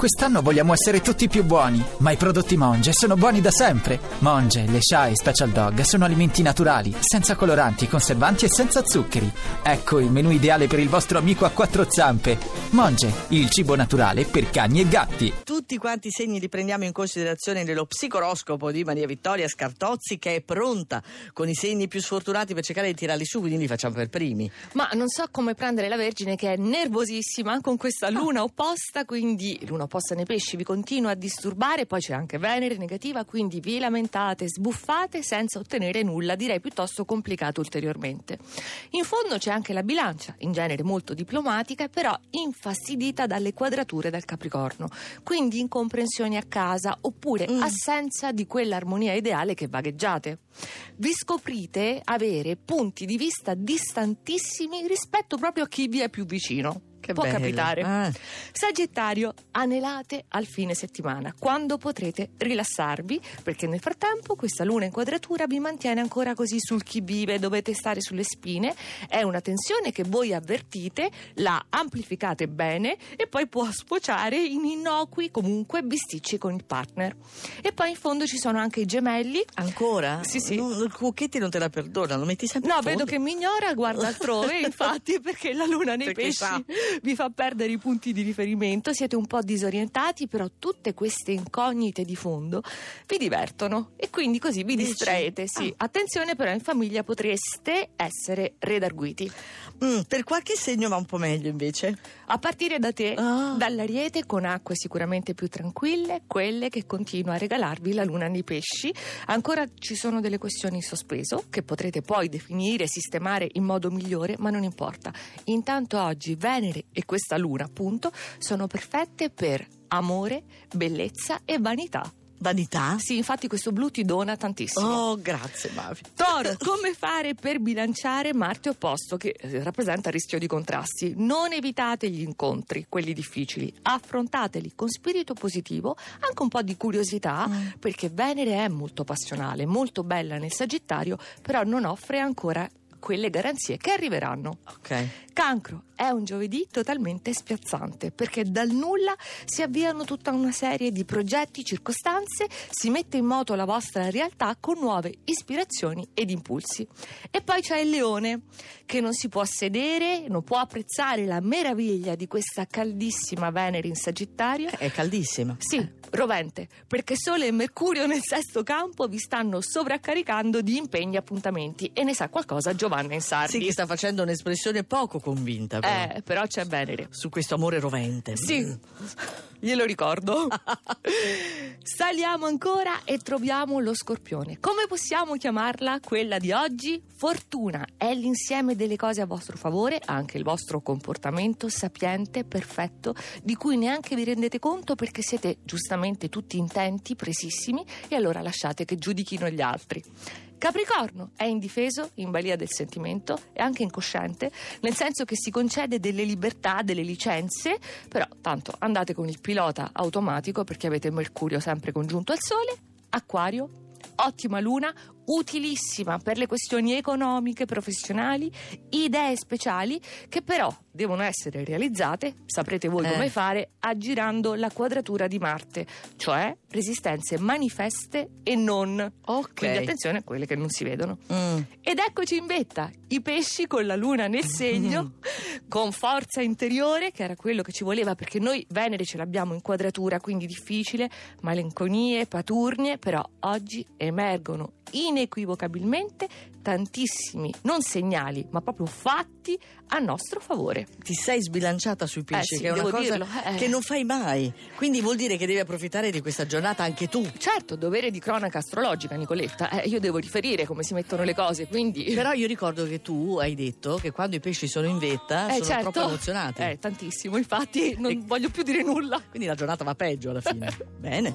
Quest'anno vogliamo essere tutti più buoni, ma i prodotti Monge sono buoni da sempre. Monge, le Sha e Special Dog sono alimenti naturali, senza coloranti, conservanti e senza zuccheri. Ecco il menù ideale per il vostro amico a quattro zampe. Monge, il cibo naturale per cani e gatti. Tutti quanti i segni li prendiamo in considerazione nello psicoroscopo di Maria Vittoria Scartozzi che è pronta con i segni più sfortunati per cercare di tirarli su, quindi li facciamo per primi. Ma non so come prendere la Vergine che è nervosissima con questa luna opposta, quindi luna opposta nei pesci vi continua a disturbare, poi c'è anche Venere negativa, quindi vi lamentate, sbuffate senza ottenere nulla, direi piuttosto complicato ulteriormente. In fondo c'è anche la bilancia, in genere molto diplomatica, però infastidita dalle quadrature del Capricorno, quindi incomprensioni a casa oppure Mm. assenza di quell'armonia ideale che vagheggiate. Vi scoprite avere punti di vista distantissimi rispetto proprio a chi vi è più vicino. Che Può bello. capitare. Ah. Sagittario, anelate al fine settimana, quando potrete rilassarvi, perché nel frattempo questa luna in quadratura vi mantiene ancora così sul chi vive, dovete stare sulle spine, è una tensione che voi avvertite, la amplificate bene e poi può sfociare in innocui comunque bisticci con il partner. E poi in fondo ci sono anche i gemelli. Ancora? Sì, sì. Il Cucchetti non te la perdona, lo metti sempre No, vedo che mi ignora, guarda altrove, infatti, perché la luna nei Perché pesci sa. Vi fa perdere i punti di riferimento, siete un po' disorientati, però tutte queste incognite di fondo vi divertono e quindi così vi distraete. Sì. Attenzione però, in famiglia potreste essere redarguiti. Mm, per qualche segno va un po' meglio invece. A partire da te, Ah. dall'ariete con acque sicuramente più tranquille, quelle che continua a regalarvi la luna nei pesci. Ancora ci sono delle questioni in sospeso che potrete poi definire sistemare in modo migliore, ma non importa. Intanto oggi Venere e questa luna, appunto, sono perfette per amore, bellezza e vanità. Vanità? Sì, infatti questo blu ti dona tantissimo. Oh, grazie Mavi. Toro, come fare per bilanciare Marte opposto che eh, rappresenta il rischio di contrasti? Non evitate gli incontri, quelli difficili, affrontateli con spirito positivo, anche un po' di curiosità, perché Venere è molto passionale, molto bella nel Sagittario, però non offre ancora quelle garanzie che arriveranno. Ok. Cancro è un giovedì totalmente spiazzante perché dal nulla si avviano tutta una serie di progetti, circostanze, si mette in moto la vostra realtà con nuove ispirazioni ed impulsi. E poi c'è il leone che non si può sedere, non può apprezzare la meraviglia di questa caldissima Venere in Sagittario. È caldissima. Sì, rovente, perché Sole e Mercurio nel sesto campo vi stanno sovraccaricando di impegni e appuntamenti e ne sa qualcosa Giovanna Insardi. Sì, che sta facendo un'espressione poco convinta però, Eh, però c'è Venere. su questo amore rovente. Sì, glielo ricordo. Saliamo ancora e troviamo lo scorpione. Come possiamo chiamarla quella di oggi? Fortuna è l'insieme delle cose a vostro favore, anche il vostro comportamento sapiente, perfetto, di cui neanche vi rendete conto perché siete giustamente tutti intenti, presissimi, e allora lasciate che giudichino gli altri. Capricorno è indifeso, in balia del sentimento e anche incosciente, nel senso che si concede delle libertà, delle licenze, però tanto andate con il pilota automatico perché avete Mercurio sempre congiunto al Sole. Acquario, ottima luna, utilissima per le questioni economiche, professionali, idee speciali che però devono essere realizzate, saprete voi Eh. come fare, aggirando la quadratura di Marte, cioè resistenze manifeste e non. Ok. Quindi attenzione a quelle che non si vedono. Mm. Ed eccoci in vetta, i pesci con la luna nel segno, con forza interiore, che era quello che ci voleva, perché noi Venere ce l'abbiamo in quadratura, quindi difficile, malinconie, paturnie, però oggi emergono inequivocabilmente tantissimi, non segnali, ma proprio fatti a nostro favore. Ti sei sbilanciata sui pesci, Eh sì, che è una cosa dirlo, eh. che non fai mai. Quindi vuol dire che devi approfittare di questa giornata anche tu. Certo, dovere di cronaca astrologica, Nicoletta, eh, io devo riferire come si mettono le cose, quindi... Però io ricordo che tu hai detto che quando i pesci sono in vetta Eh, sono certo. troppo emozionati. Eh, tantissimo, infatti non E- voglio più dire nulla. Quindi la giornata va peggio alla fine. Bene.